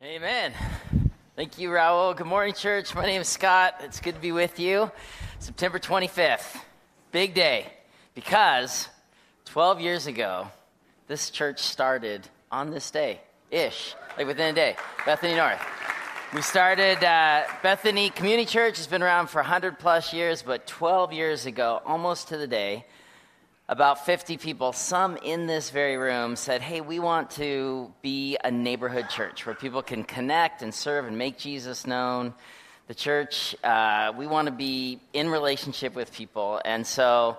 Amen. Thank you, Raul. Good morning, church. My name is Scott. It's good to be with you. September 25th, big day, because 12 years ago, this church started on this day ish, like within a day, Bethany North. We started uh, Bethany Community Church. has been around for 100 plus years, but 12 years ago, almost to the day, about 50 people, some in this very room, said, Hey, we want to be a neighborhood church where people can connect and serve and make Jesus known. The church, uh, we want to be in relationship with people. And so,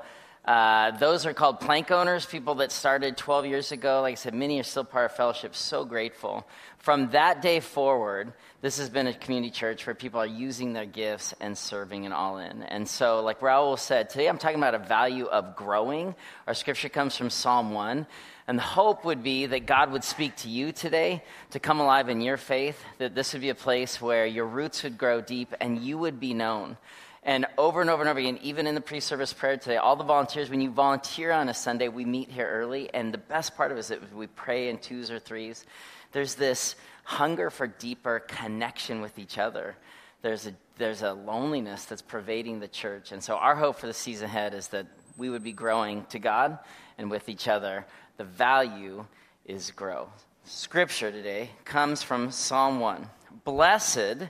uh, those are called plank owners, people that started 12 years ago. Like I said, many are still part of fellowship. So grateful. From that day forward, this has been a community church where people are using their gifts and serving and all in. And so, like Raul said, today I'm talking about a value of growing. Our scripture comes from Psalm 1. And the hope would be that God would speak to you today to come alive in your faith, that this would be a place where your roots would grow deep and you would be known. And over and over and over again, even in the pre service prayer today, all the volunteers, when you volunteer on a Sunday, we meet here early. And the best part of it is that we pray in twos or threes. There's this hunger for deeper connection with each other. There's a, there's a loneliness that's pervading the church. And so, our hope for the season ahead is that we would be growing to God and with each other. The value is grow. Scripture today comes from Psalm 1. Blessed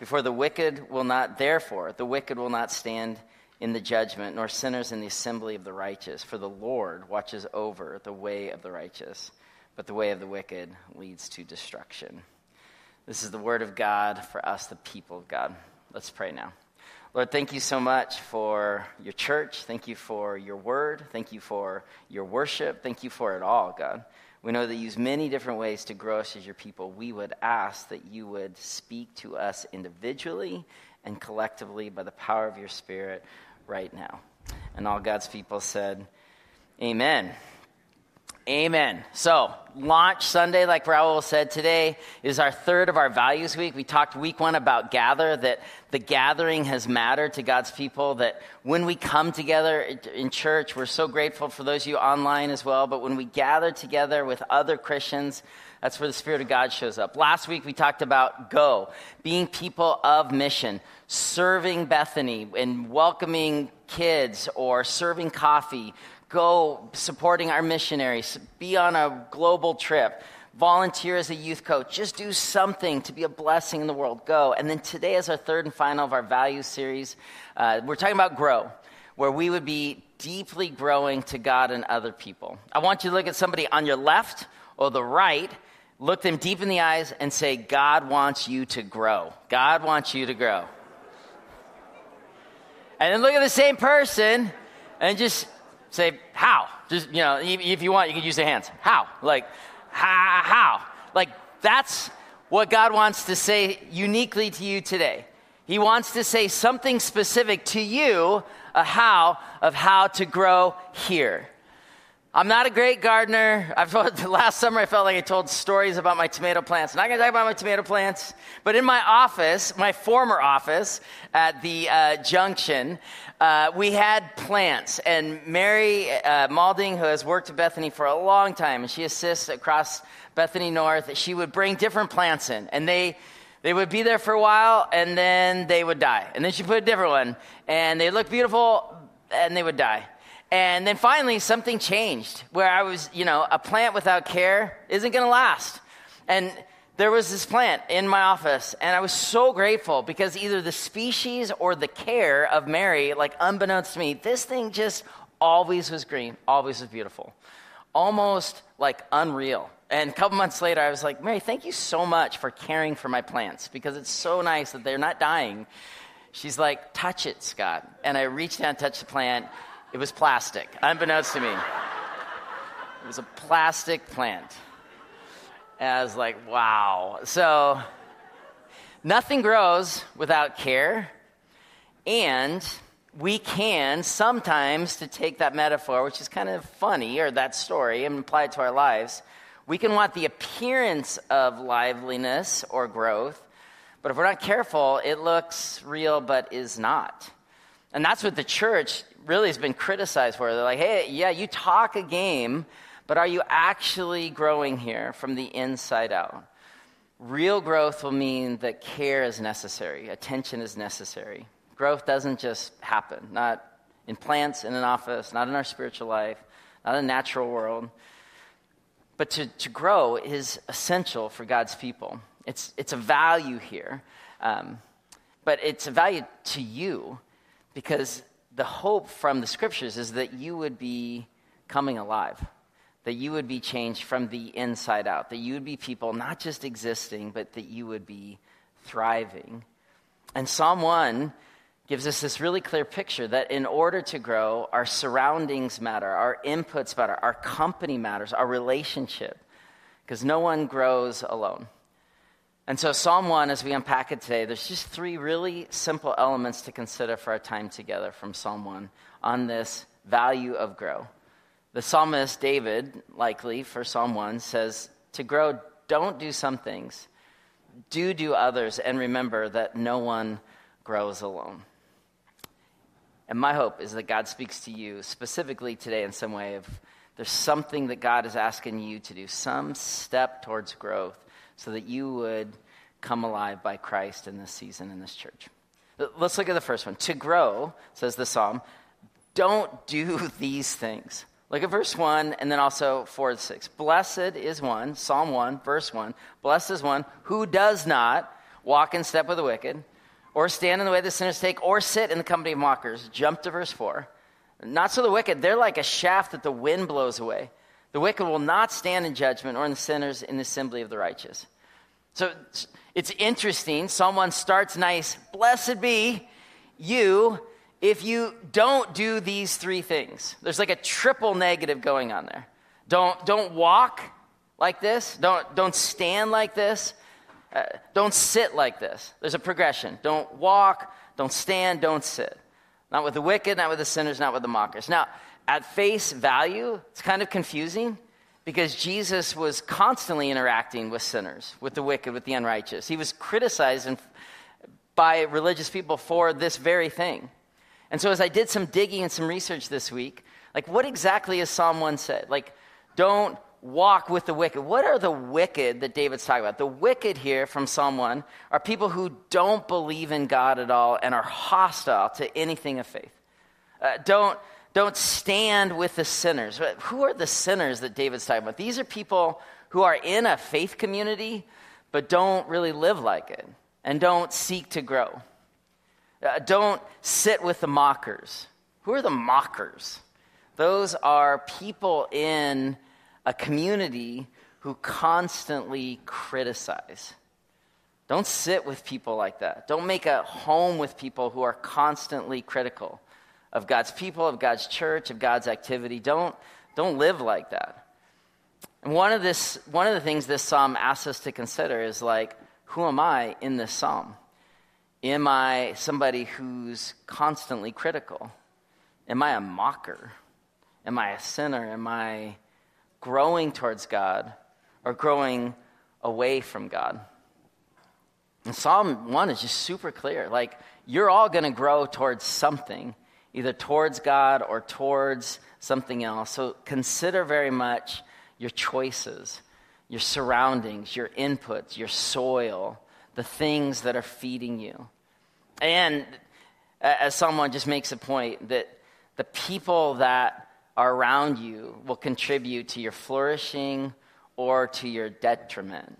Before the wicked will not, therefore, the wicked will not stand in the judgment, nor sinners in the assembly of the righteous. For the Lord watches over the way of the righteous, but the way of the wicked leads to destruction. This is the word of God for us, the people of God. Let's pray now. Lord, thank you so much for your church. Thank you for your word. Thank you for your worship. Thank you for it all, God. We know that you use many different ways to grow us as your people. We would ask that you would speak to us individually and collectively by the power of your Spirit right now. And all God's people said, Amen. Amen. So, launch Sunday, like Raul said today, is our third of our values week. We talked week one about gather, that the gathering has mattered to God's people, that when we come together in church, we're so grateful for those of you online as well, but when we gather together with other Christians, that's where the Spirit of God shows up. Last week we talked about go, being people of mission, serving Bethany and welcoming kids or serving coffee go supporting our missionaries, be on a global trip, volunteer as a youth coach, just do something to be a blessing in the world. Go. And then today, is our third and final of our value series, uh, we're talking about grow, where we would be deeply growing to God and other people. I want you to look at somebody on your left or the right. Look them deep in the eyes and say, God wants you to grow. God wants you to grow. And then look at the same person and just Say, how? Just, you know, if you want, you can use the hands. How? Like, how? Like, that's what God wants to say uniquely to you today. He wants to say something specific to you, a how of how to grow here. I'm not a great gardener. I've last summer I felt like I told stories about my tomato plants. I'm not going to talk about my tomato plants, but in my office, my former office at the uh, junction, uh, we had plants. And Mary uh, Malding, who has worked at Bethany for a long time, and she assists across Bethany North, she would bring different plants in, and they they would be there for a while, and then they would die. And then she put a different one, and they look beautiful, and they would die. And then finally, something changed where I was, you know, a plant without care isn't going to last. And there was this plant in my office, and I was so grateful because either the species or the care of Mary, like unbeknownst to me, this thing just always was green, always was beautiful, almost like unreal. And a couple months later, I was like, Mary, thank you so much for caring for my plants because it's so nice that they're not dying. She's like, touch it, Scott. And I reached down and touched the plant, it was plastic, unbeknownst to me. It was a plastic plant. And I was like, wow. So nothing grows without care, and we can sometimes, to take that metaphor, which is kind of funny, or that story, and apply it to our lives, we can want the appearance of liveliness or growth, but if we're not careful, it looks real but is not. And that's what the church really has been criticized for. They're like, hey, yeah, you talk a game, but are you actually growing here from the inside out? Real growth will mean that care is necessary, attention is necessary. Growth doesn't just happen, not in plants, in an office, not in our spiritual life, not in the natural world. But to, to grow is essential for God's people. It's, it's a value here, um, but it's a value to you because the hope from the scriptures is that you would be coming alive, that you would be changed from the inside out, that you would be people not just existing, but that you would be thriving. And Psalm 1 gives us this really clear picture that in order to grow, our surroundings matter, our inputs matter, our company matters, our relationship, because no one grows alone. And so, Psalm 1, as we unpack it today, there's just three really simple elements to consider for our time together from Psalm 1 on this value of grow. The psalmist David, likely for Psalm 1, says, To grow, don't do some things, do do others, and remember that no one grows alone. And my hope is that God speaks to you specifically today in some way of there's something that God is asking you to do, some step towards growth so that you would come alive by Christ in this season in this church. Let's look at the first one. To grow, says the psalm, don't do these things. Look at verse 1 and then also 4 and 6. Blessed is one, Psalm 1, verse 1. Blessed is one who does not walk in step with the wicked, or stand in the way the sinners take, or sit in the company of mockers. Jump to verse 4. Not so the wicked, they're like a shaft that the wind blows away. The wicked will not stand in judgment, or in the sinners in the assembly of the righteous. So it's interesting. Someone starts nice. Blessed be you if you don't do these three things. There's like a triple negative going on there. Don't, don't walk like this. Don't, don't stand like this. Uh, don't sit like this. There's a progression. Don't walk, don't stand, don't sit. Not with the wicked, not with the sinners, not with the mockers. Now, at face value, it's kind of confusing because Jesus was constantly interacting with sinners, with the wicked, with the unrighteous. He was criticized by religious people for this very thing. And so, as I did some digging and some research this week, like what exactly is Psalm 1 said? Like, don't walk with the wicked. What are the wicked that David's talking about? The wicked here from Psalm 1 are people who don't believe in God at all and are hostile to anything of faith. Uh, don't, don't stand with the sinners. But Who are the sinners that David's talking about? These are people who are in a faith community but don't really live like it and don't seek to grow. Uh, don't sit with the mockers. Who are the mockers? Those are people in a community who constantly criticize. Don't sit with people like that. Don't make a home with people who are constantly critical of God's people, of God's church, of God's activity. Don't, don't live like that. And one of, this, one of the things this psalm asks us to consider is like, who am I in this psalm? Am I somebody who's constantly critical? Am I a mocker? Am I a sinner? Am I growing towards God or growing away from God. And Psalm 1 is just super clear. Like, you're all going to grow towards something, either towards God or towards something else. So consider very much your choices, your surroundings, your inputs, your soil, the things that are feeding you. And as someone just makes a point, that the people that are around you will contribute to your flourishing or to your detriment.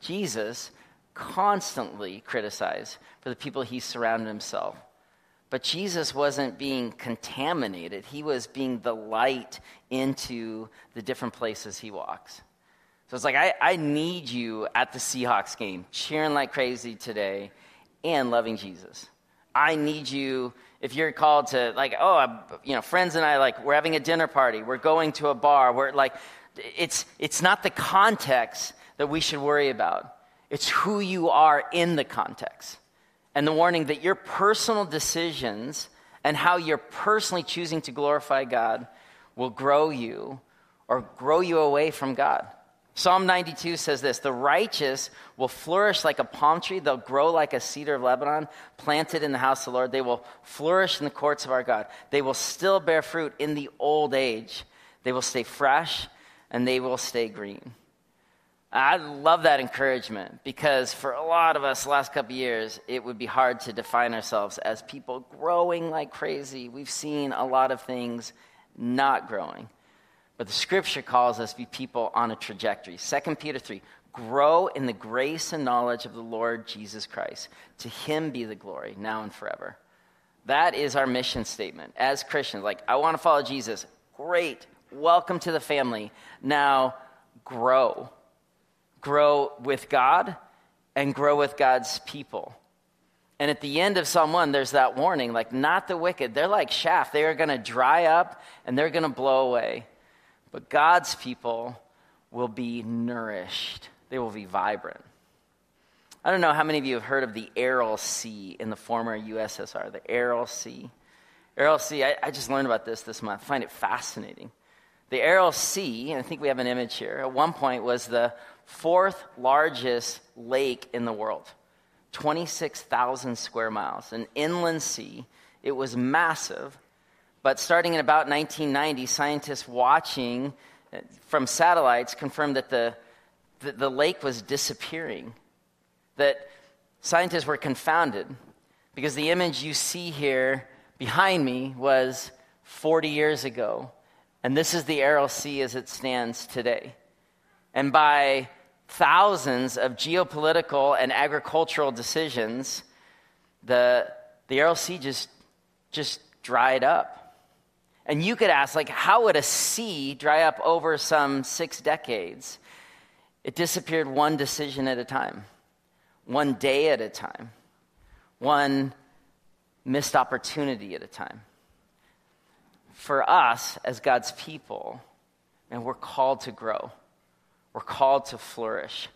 Jesus constantly criticized for the people he surrounded himself. But Jesus wasn't being contaminated, he was being the light into the different places he walks. So it's like, I, I need you at the Seahawks game, cheering like crazy today and loving Jesus. I need you if you're called to like oh you know friends and i like we're having a dinner party we're going to a bar we're like it's it's not the context that we should worry about it's who you are in the context. And the warning that your personal decisions and how you're personally choosing to glorify God will grow you or grow you away from God. Psalm 92 says this The righteous will flourish like a palm tree. They'll grow like a cedar of Lebanon, planted in the house of the Lord. They will flourish in the courts of our God. They will still bear fruit in the old age. They will stay fresh and they will stay green. I love that encouragement because for a lot of us, the last couple years, it would be hard to define ourselves as people growing like crazy. We've seen a lot of things not growing. But the scripture calls us to be people on a trajectory. 2 Peter 3 grow in the grace and knowledge of the Lord Jesus Christ. To him be the glory, now and forever. That is our mission statement as Christians. Like, I want to follow Jesus. Great. Welcome to the family. Now, grow. Grow with God and grow with God's people. And at the end of Psalm 1, there's that warning like, not the wicked. They're like chaff. They are going to dry up and they're going to blow away. But God's people will be nourished, they will be vibrant. I don't know how many of you have heard of the Aral Sea in the former USSR, the Aral Sea. Aral Sea, I, I just learned about this this month. I find it fascinating. The Aral Sea, and I think we have an image here, at one point was the fourth largest lake in the world 26,000 square miles, an inland sea. It was massive. But starting in about 1990, scientists watching uh, from satellites confirmed that the, the, the lake was disappearing. That scientists were confounded because the image you see here behind me was 40 years ago. And this is the Aral Sea as it stands today. And by thousands of geopolitical and agricultural decisions, the, the Aral Sea just, just dried up. And you could ask, like, how would a sea dry up over some six decades? It disappeared one decision at a time, one day at a time, one missed opportunity at a time. For us, as God's people, and we're called to grow, we're called to flourish.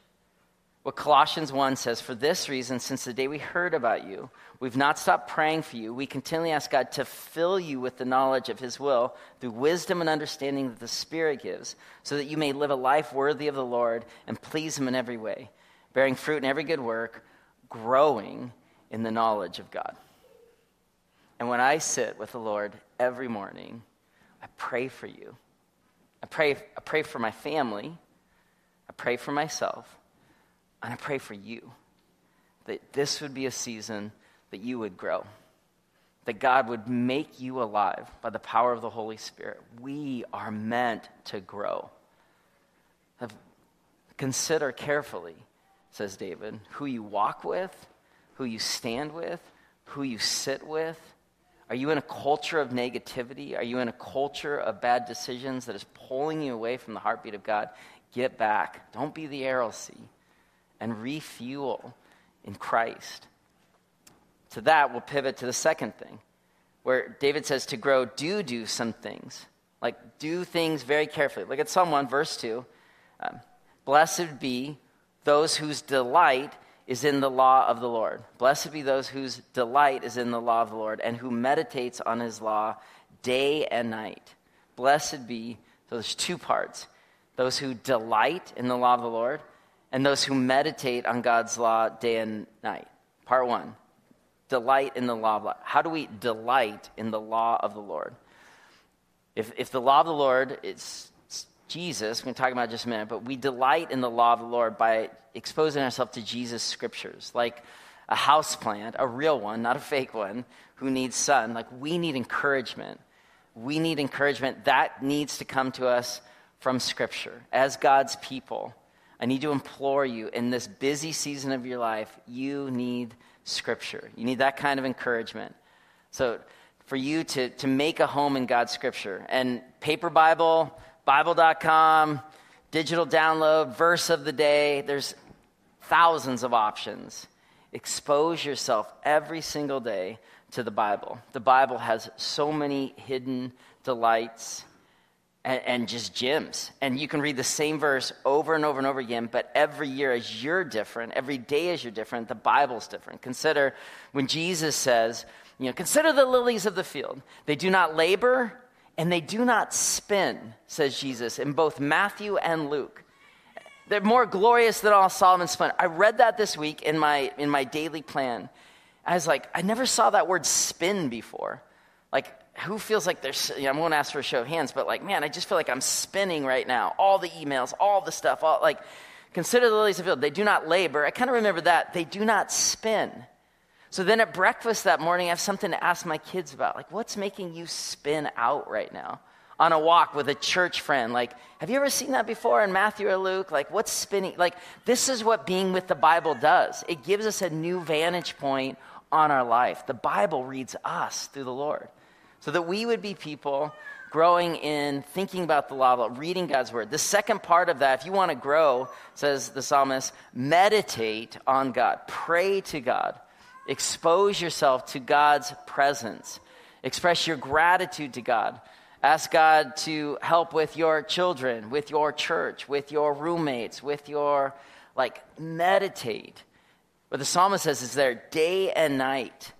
What Colossians 1 says, For this reason, since the day we heard about you, we've not stopped praying for you. We continually ask God to fill you with the knowledge of His will through wisdom and understanding that the Spirit gives, so that you may live a life worthy of the Lord and please Him in every way, bearing fruit in every good work, growing in the knowledge of God. And when I sit with the Lord every morning, I pray for you. I pray, I pray for my family. I pray for myself. And I pray for you that this would be a season that you would grow, that God would make you alive by the power of the Holy Spirit. We are meant to grow. Consider carefully, says David, who you walk with, who you stand with, who you sit with. Are you in a culture of negativity? Are you in a culture of bad decisions that is pulling you away from the heartbeat of God? Get back. Don't be the Sea and refuel in Christ. To that, we'll pivot to the second thing, where David says to grow, do do some things. Like, do things very carefully. Look at Psalm 1, verse 2. Um, Blessed be those whose delight is in the law of the Lord. Blessed be those whose delight is in the law of the Lord and who meditates on his law day and night. Blessed be, so there's two parts those who delight in the law of the Lord and those who meditate on God's law day and night. Part one delight in the law of God. How do we delight in the law of the Lord? If, if the law of the Lord is Jesus, we're going to talk about just a minute, but we delight in the law of the Lord by exposing ourselves to Jesus' scriptures, like a house plant, a real one, not a fake one, who needs sun. Like we need encouragement. We need encouragement. That needs to come to us from scripture as God's people. I need to implore you in this busy season of your life, you need scripture. You need that kind of encouragement. So, for you to, to make a home in God's scripture. And paper Bible, Bible.com, digital download, verse of the day, there's thousands of options. Expose yourself every single day to the Bible. The Bible has so many hidden delights and, and just gyms. And you can read the same verse over and over and over again, but every year as you're different, every day as you're different, the Bible's different. Consider when Jesus says, you know, consider the lilies of the field. They do not labor and they do not spin, says Jesus in both Matthew and Luke. They're more glorious than all Solomon's splendor. I read that this week in my, in my daily plan. I was like, I never saw that word spin before. Like, who feels like there's, you know, I won't ask for a show of hands, but like, man, I just feel like I'm spinning right now. All the emails, all the stuff, all like, consider the lilies of the field. They do not labor. I kind of remember that. They do not spin. So then at breakfast that morning, I have something to ask my kids about. Like, what's making you spin out right now? On a walk with a church friend. Like, have you ever seen that before in Matthew or Luke? Like, what's spinning? Like, this is what being with the Bible does. It gives us a new vantage point on our life. The Bible reads us through the Lord so that we would be people growing in thinking about the law, reading God's word. The second part of that, if you want to grow, says the psalmist, meditate on God, pray to God, expose yourself to God's presence, express your gratitude to God. Ask God to help with your children, with your church, with your roommates, with your, like, meditate. What the psalmist says is there day and night.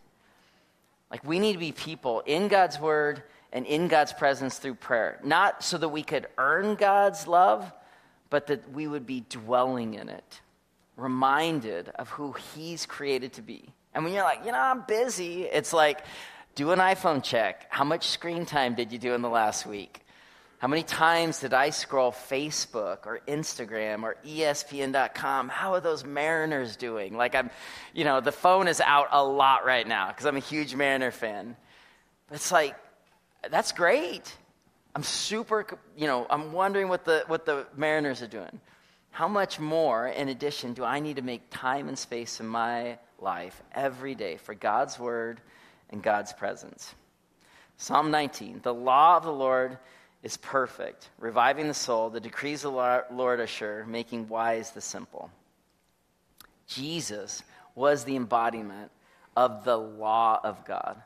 Like, we need to be people in God's word and in God's presence through prayer. Not so that we could earn God's love, but that we would be dwelling in it, reminded of who He's created to be. And when you're like, you know, I'm busy, it's like, do an iPhone check. How much screen time did you do in the last week? How many times did I scroll Facebook or Instagram or ESPN.com? How are those Mariners doing? Like, I'm, you know, the phone is out a lot right now because I'm a huge Mariner fan. But it's like, that's great. I'm super, you know, I'm wondering what the, what the Mariners are doing. How much more, in addition, do I need to make time and space in my life every day for God's word and God's presence? Psalm 19 The law of the Lord is perfect, reviving the soul. The decrees of the Lord are sure, making wise the simple. Jesus was the embodiment of the law of God.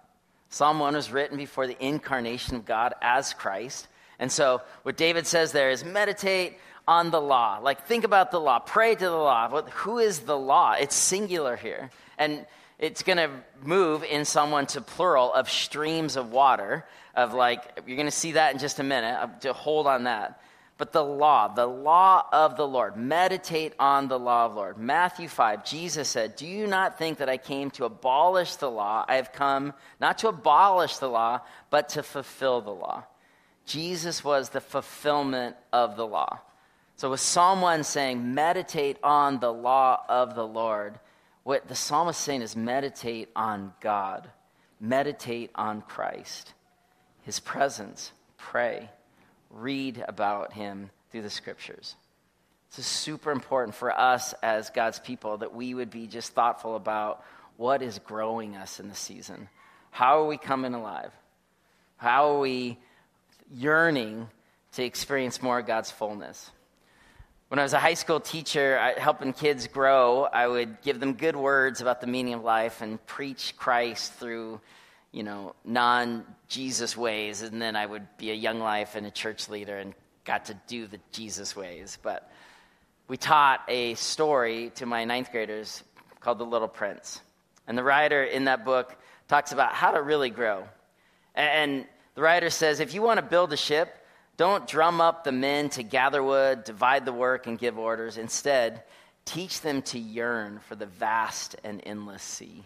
Psalm 1 was written before the incarnation of God as Christ. And so, what David says there is meditate on the law. Like, think about the law, pray to the law. who is the law? It's singular here. And it's going to move in someone to plural of streams of water of like you're going to see that in just a minute uh, to hold on that. But the law the law of the lord meditate on the law of the lord. Matthew 5 jesus said do you not think that i came to abolish the law? I have come not to abolish the law but to fulfill the law. Jesus was the fulfillment of the law. So with psalm 1 saying meditate on the law of the lord what the psalmist is saying is meditate on God, meditate on Christ, his presence, pray, read about him through the scriptures. This is super important for us as God's people that we would be just thoughtful about what is growing us in the season. How are we coming alive? How are we yearning to experience more of God's fullness? When I was a high school teacher, helping kids grow, I would give them good words about the meaning of life and preach Christ through, you know, non-Jesus ways. And then I would be a Young Life and a church leader and got to do the Jesus ways. But we taught a story to my ninth graders called The Little Prince. And the writer in that book talks about how to really grow. And the writer says if you want to build a ship, don't drum up the men to gather wood, divide the work, and give orders. Instead, teach them to yearn for the vast and endless sea.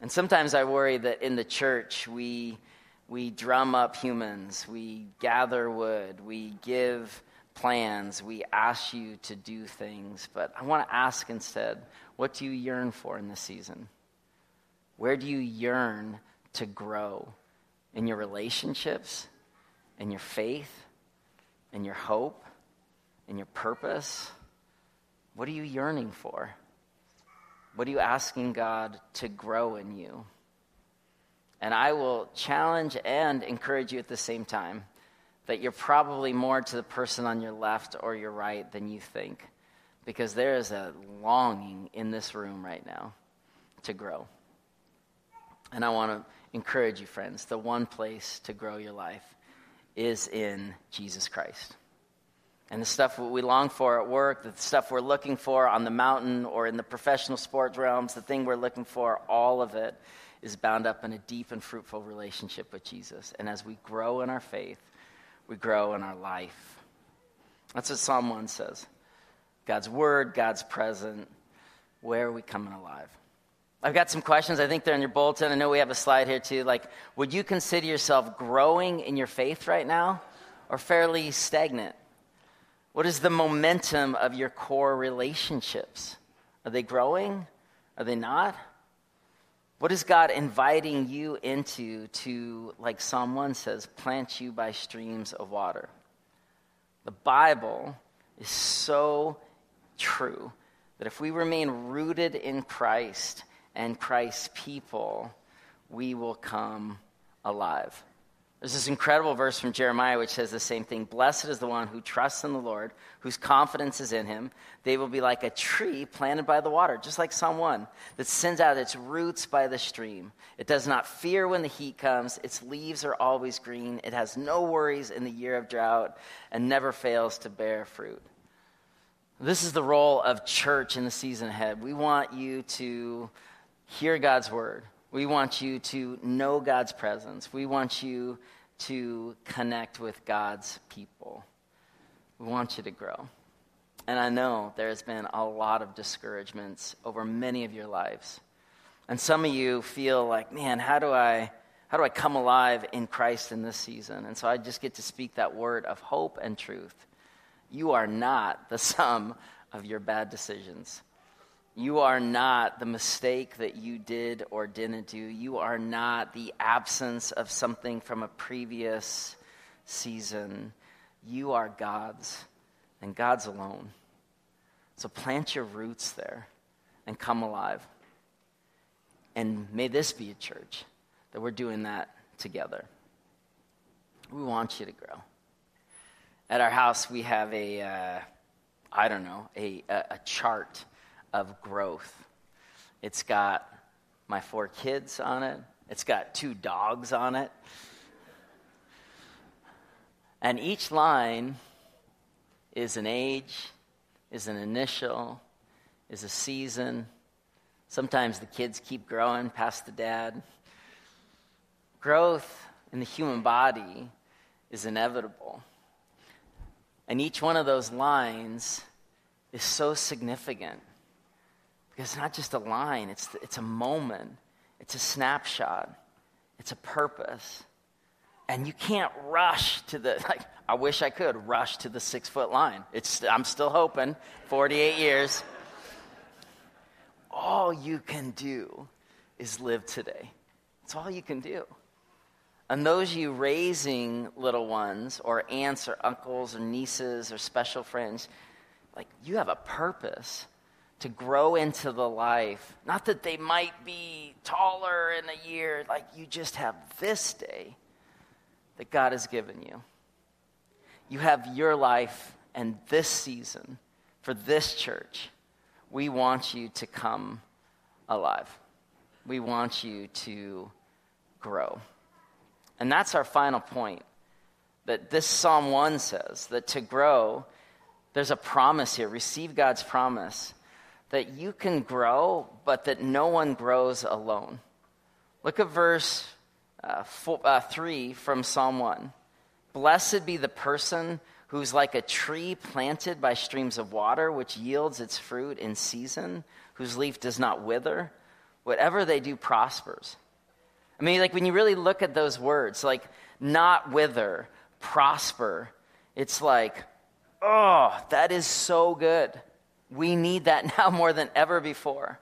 And sometimes I worry that in the church, we, we drum up humans, we gather wood, we give plans, we ask you to do things. But I want to ask instead what do you yearn for in this season? Where do you yearn to grow? In your relationships? And your faith and your hope and your purpose? What are you yearning for? What are you asking God to grow in you? And I will challenge and encourage you at the same time that you're probably more to the person on your left or your right than you think. Because there is a longing in this room right now to grow. And I want to encourage you, friends, the one place to grow your life is in Jesus Christ. And the stuff we long for at work, the stuff we're looking for on the mountain or in the professional sports realms, the thing we're looking for, all of it is bound up in a deep and fruitful relationship with Jesus. And as we grow in our faith, we grow in our life. That's what Psalm 1 says God's word, God's present. Where are we coming alive? I've got some questions. I think they're in your bulletin. I know we have a slide here too. Like, would you consider yourself growing in your faith right now or fairly stagnant? What is the momentum of your core relationships? Are they growing? Are they not? What is God inviting you into to, like Psalm 1 says, plant you by streams of water? The Bible is so true that if we remain rooted in Christ and Christ's people, we will come alive. There's this incredible verse from Jeremiah which says the same thing Blessed is the one who trusts in the Lord, whose confidence is in him. They will be like a tree planted by the water, just like 1, that sends out its roots by the stream. It does not fear when the heat comes, its leaves are always green. It has no worries in the year of drought and never fails to bear fruit. This is the role of church in the season ahead. We want you to hear God's word. We want you to know God's presence. We want you to connect with God's people. We want you to grow. And I know there's been a lot of discouragements over many of your lives. And some of you feel like, man, how do I how do I come alive in Christ in this season? And so I just get to speak that word of hope and truth. You are not the sum of your bad decisions. You are not the mistake that you did or didn't do. You are not the absence of something from a previous season. You are God's and God's alone. So plant your roots there and come alive. And may this be a church that we're doing that together. We want you to grow. At our house, we have a uh, I don't know, a, a, a chart of growth. It's got my four kids on it, it's got two dogs on it. And each line is an age, is an initial, is a season. Sometimes the kids keep growing past the dad. Growth in the human body is inevitable. And each one of those lines is so significant it's not just a line, it's, it's a moment, it's a snapshot, it's a purpose. And you can't rush to the, like, I wish I could rush to the six foot line. It's, I'm still hoping, 48 years. All you can do is live today. That's all you can do. And those you raising little ones, or aunts, or uncles, or nieces, or special friends, like, you have a purpose to grow into the life. Not that they might be taller in a year, like you just have this day that God has given you. You have your life and this season for this church. We want you to come alive. We want you to grow. And that's our final point that this Psalm 1 says that to grow, there's a promise here. Receive God's promise that you can grow, but that no one grows alone. Look at verse uh, four, uh, 3 from Psalm 1. Blessed be the person who's like a tree planted by streams of water, which yields its fruit in season, whose leaf does not wither. Whatever they do prospers. I mean, like when you really look at those words, like not wither, prosper, it's like, oh, that is so good. We need that now more than ever before.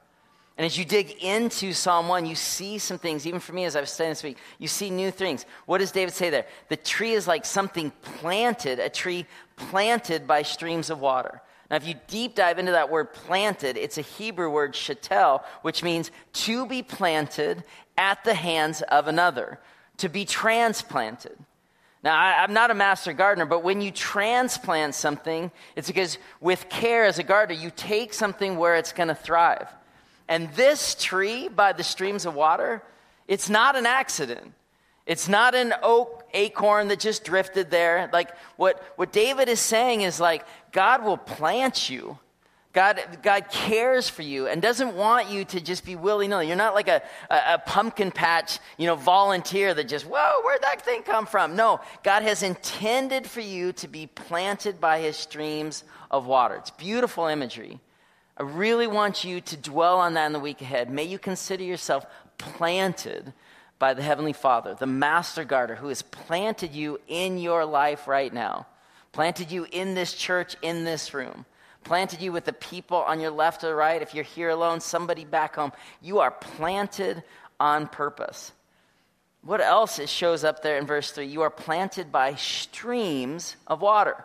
And as you dig into Psalm 1, you see some things, even for me as I was studying this week, you see new things. What does David say there? The tree is like something planted, a tree planted by streams of water. Now, if you deep dive into that word planted, it's a Hebrew word, shatel, which means to be planted at the hands of another, to be transplanted. Now, I, am not a master gardener, but when you transplant something, it's because with care as a gardener, you take something where it's going to thrive. And this tree by the streams of water, it's not an accident. It's not an oak acorn that just drifted there. Like what, what David is saying is like, God will plant you. God, God cares for you and doesn't want you to just be willy nilly. You're not like a, a, a, pumpkin patch, you know, volunteer that just, whoa, where'd that thing come from? No, God has intended for you to be planted by his streams of water. It's beautiful imagery. I really want you to dwell on that in the week ahead. May you consider yourself planted by the Heavenly Father, the Master Gardener, who has planted you in your life right now, planted you in this church, in this room planted you with the people on your left or right. If you're here alone, somebody back home, you are planted on purpose. What else it shows up there in verse 3? You are planted by streams of water.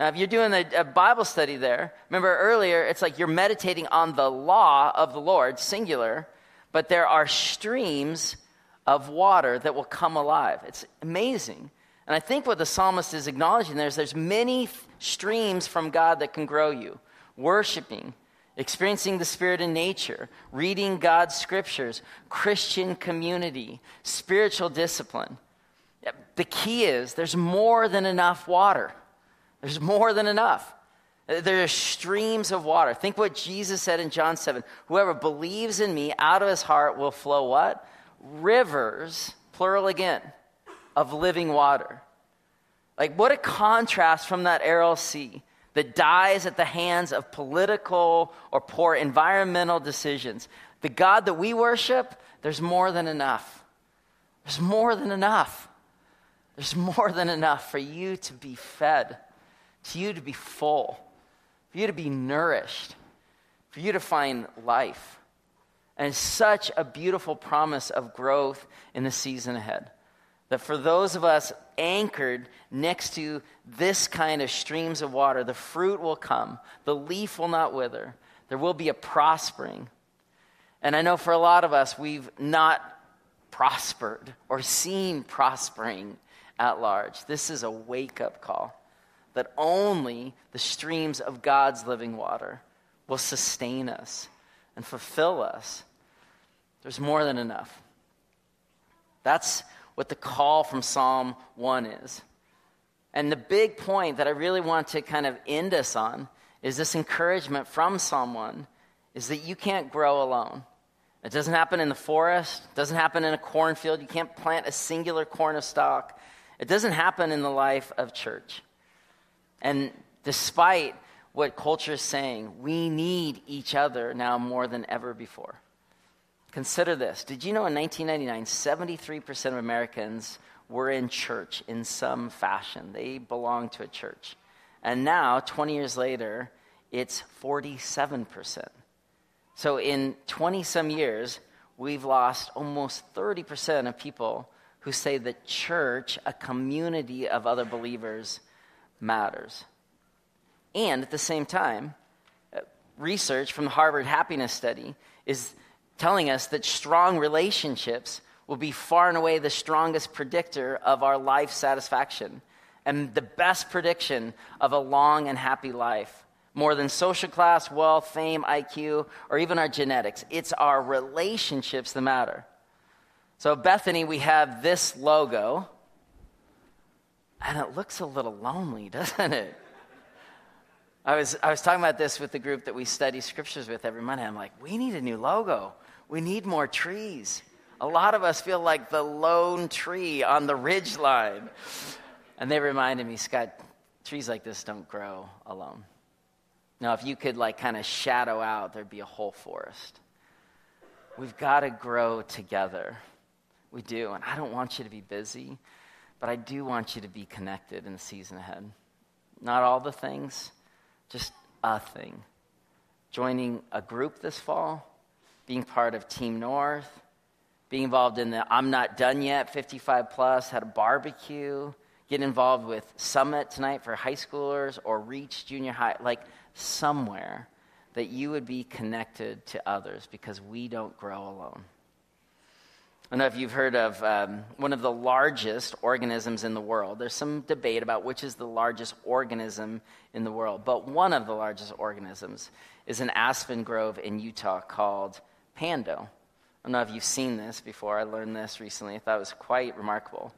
Now, if you're doing a, a, Bible study there, remember earlier, it's like you're meditating on the law of the Lord, singular, but there are streams of water that will come alive. It's amazing. And I think what the psalmist is acknowledging there is there's many streams from God that can grow you. Worshiping, experiencing the Spirit in nature, reading God's scriptures, Christian community, spiritual discipline. The key is there's more than enough water. There's more than enough. There are streams of water. Think what Jesus said in John 7 Whoever believes in me, out of his heart will flow what? Rivers, plural again, of living water. Like, what a contrast from that Sea that dies at the hands of political or poor environmental decisions. The God that we worship, there's more than enough. There's more than enough. There's more than enough for you to be fed, to you to be full, for you to be nourished, for you to find life. And such a beautiful promise of growth in the season ahead. That for those of us anchored next to this kind of streams of water, the fruit will come, the leaf will not wither, there will be a prospering. And I know for a lot of us, we've not prospered or seen prospering at large. This is a wake up call that only the streams of God's living water will sustain us and fulfill us. There's more than enough. That's what the call from Psalm 1 is. And the big point that I really want to kind of end us on is this encouragement from Psalm 1 is that you can't grow alone. It doesn't happen in the forest, it doesn't happen in a cornfield. You can't plant a singular corn of stock. It doesn't happen in the life of church. And despite what culture is saying, we need each other now more than ever before. Consider this. Did you know in 1999, 73% of Americans were in church in some fashion? They belonged to a church. And now, 20 years later, it's 47%. So in 20 some years, we've lost almost 30% of people who say that church, a community of other believers, matters. And at the same time, uh, research from the Harvard Happiness Study is telling us that strong relationships will be far and away the strongest predictor of our life satisfaction and the best prediction of a long and happy life. More than social class, wealth, fame, IQ, or even our genetics. It's our relationships that matter. So, Bethany, we have this logo, and it looks a little lonely, doesn't it? I was, I was talking about this with the group that we study scriptures with every Monday. I'm like, we need a new logo. We need more trees. A lot of us feel like the lone tree on the ridge line. And they reminded me, Scott, trees like this don't grow alone. Now, if you could like kind of shadow out, there'd be a whole forest. We've got to grow together. We do. And I don't want you to be busy, but I do want you to be connected in the season ahead. Not all the things, just a thing. Joining a group this fall being part of Team North, being involved in the I'm Not Done Yet 55 plus, had a barbecue, get involved with Summit tonight for high schoolers or Reach Junior High, like somewhere that you would be connected to others because we don't grow alone. I don't know if you've heard of um, one of the largest organisms in the world. There's some debate about which is the largest organism in the world, but one of the largest organisms is an aspen grove in Utah called Pando. I don't know if you've seen this before. I learned this recently. I thought it was quite remarkable.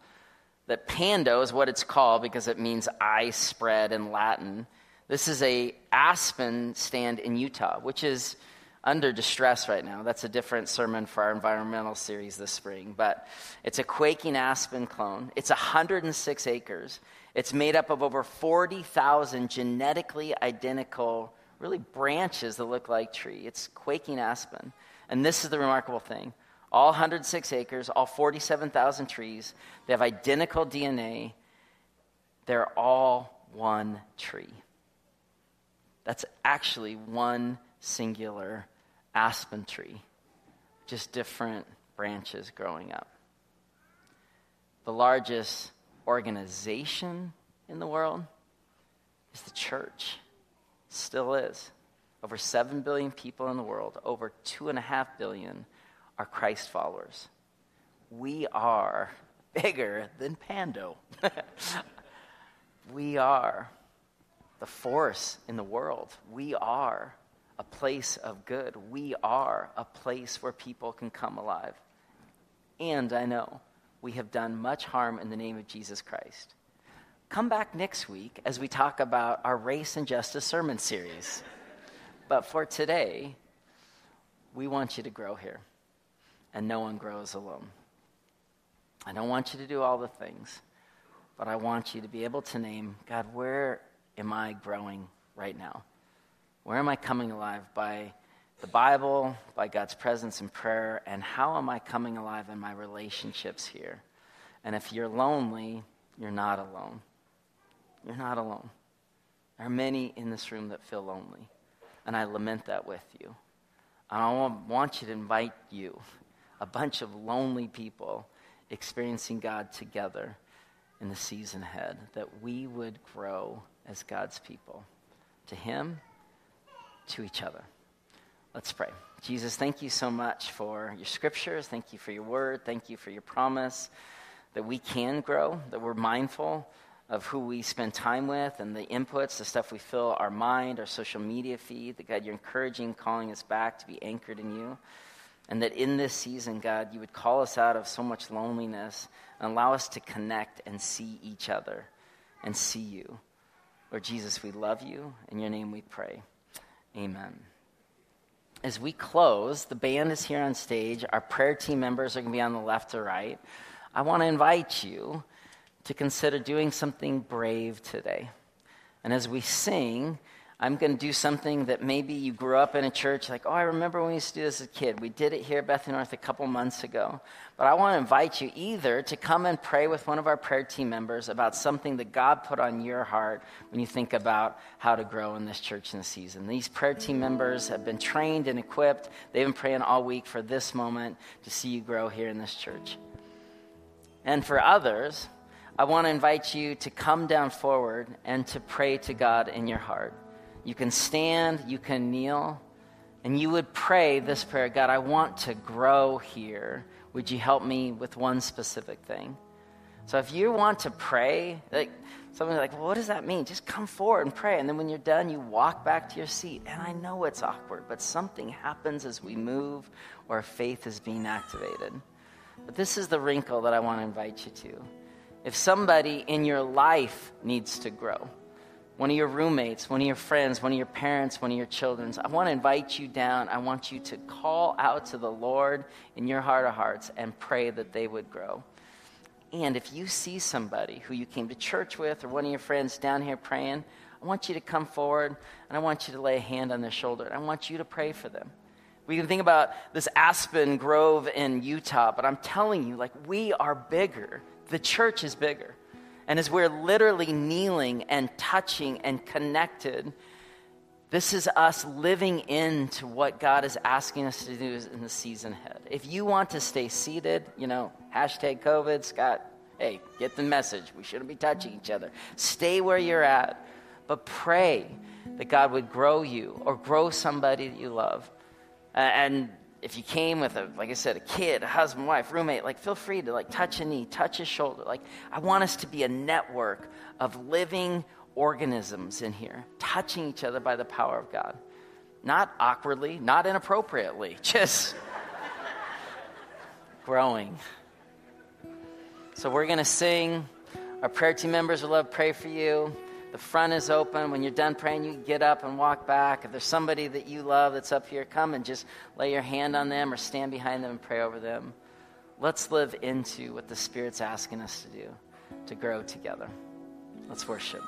That pando is what it's called because it means I spread in Latin. This is a aspen stand in Utah, which is under distress right now. That's a different sermon for our environmental series this spring. But it's a quaking aspen clone. It's 106 acres. It's made up of over 40,000 genetically identical, really branches that look like tree. It's quaking aspen. And this is the remarkable thing all 106 acres, all 47,000 trees, they have identical DNA. They're all one tree. That's actually one singular aspen tree, just different branches growing up. The largest organization in the world is the church. Still is. Over 7 billion people in the world, over 2.5 billion are Christ followers. We are bigger than Pando. we are the force in the world. We are a place of good. We are a place where people can come alive. And I know we have done much harm in the name of Jesus Christ. Come back next week as we talk about our race and justice sermon series. But for today, we want you to grow here, and no one grows alone. I don't want you to do all the things, but I want you to be able to name God, where am I growing right now? Where am I coming alive? By the Bible, by God's presence in prayer, and how am I coming alive in my relationships here? And if you're lonely, you're not alone. You're not alone. There are many in this room that feel lonely, and I lament that with you. And I want you to invite you, a bunch of lonely people experiencing God together in the season ahead, that we would grow as God's people to Him to each other. Let's pray. Jesus, thank you so much for your scriptures. Thank you for your word. Thank you for your promise that we can grow, that we're mindful of who we spend time with and the inputs, the stuff we fill our mind, our social media feed. That, God, you're encouraging, calling us back to be anchored in you. And that in this season, God, you would call us out of so much loneliness and allow us to connect and see each other and see you. Lord Jesus, we love you. In your name we pray. Amen. As we close, the band is here on stage. Our prayer team members are going to be on the left or right. I want to invite you to consider doing something brave today. And as we sing, I'm going to do something that maybe you grew up in a church, like, oh, I remember when we used to do this as a kid. We did it here at Bethany North a couple months ago. But I want to invite you either to come and pray with one of our prayer team members about something that God put on your heart when you think about how to grow in this church in the season. These prayer team members have been trained and equipped. They've been praying all week for this moment to see you grow here in this church. And for others, I want to invite you to come down forward and to pray to God in your heart. You can stand, you can kneel, and you would pray this prayer God, I want to grow here. Would you help me with one specific thing? So if you want to pray, like something like, well, what does that mean? Just come forward and pray. And then when you're done, you walk back to your seat. And I know it's awkward, but something happens as we move or faith is being activated. But this is the wrinkle that I want to invite you to. If somebody in your life needs to grow, one of your roommates, one of your friends, one of your parents, one of your children. I want to invite you down. I want you to call out to the Lord in your heart of hearts and pray that they would grow. And if you see somebody who you came to church with or one of your friends down here praying, I want you to come forward and I want you to lay a hand on their shoulder and I want you to pray for them. We can think about this aspen grove in Utah, but I'm telling you, like, we are bigger. The church is bigger. And as we're literally kneeling and touching and connected, this is us living into what God is asking us to do in the season ahead. If you want to stay seated, you know, hashtag COVID, Scott, hey, get the message. We shouldn't be touching each other. Stay where you're at, but pray that God would grow you or grow somebody that you love. And if you came with a like i said a kid a husband wife roommate like feel free to like touch a knee touch a shoulder like i want us to be a network of living organisms in here touching each other by the power of god not awkwardly not inappropriately just growing. So we're going to sing. Our prayer team members will love pray for you. The front is open. When you're done praying, you get up and walk back. If there's somebody that you love that's up here, come and just lay your hand on them or stand behind them and pray over them. Let's live into what the Spirit's asking us to do to grow together. Let's worship.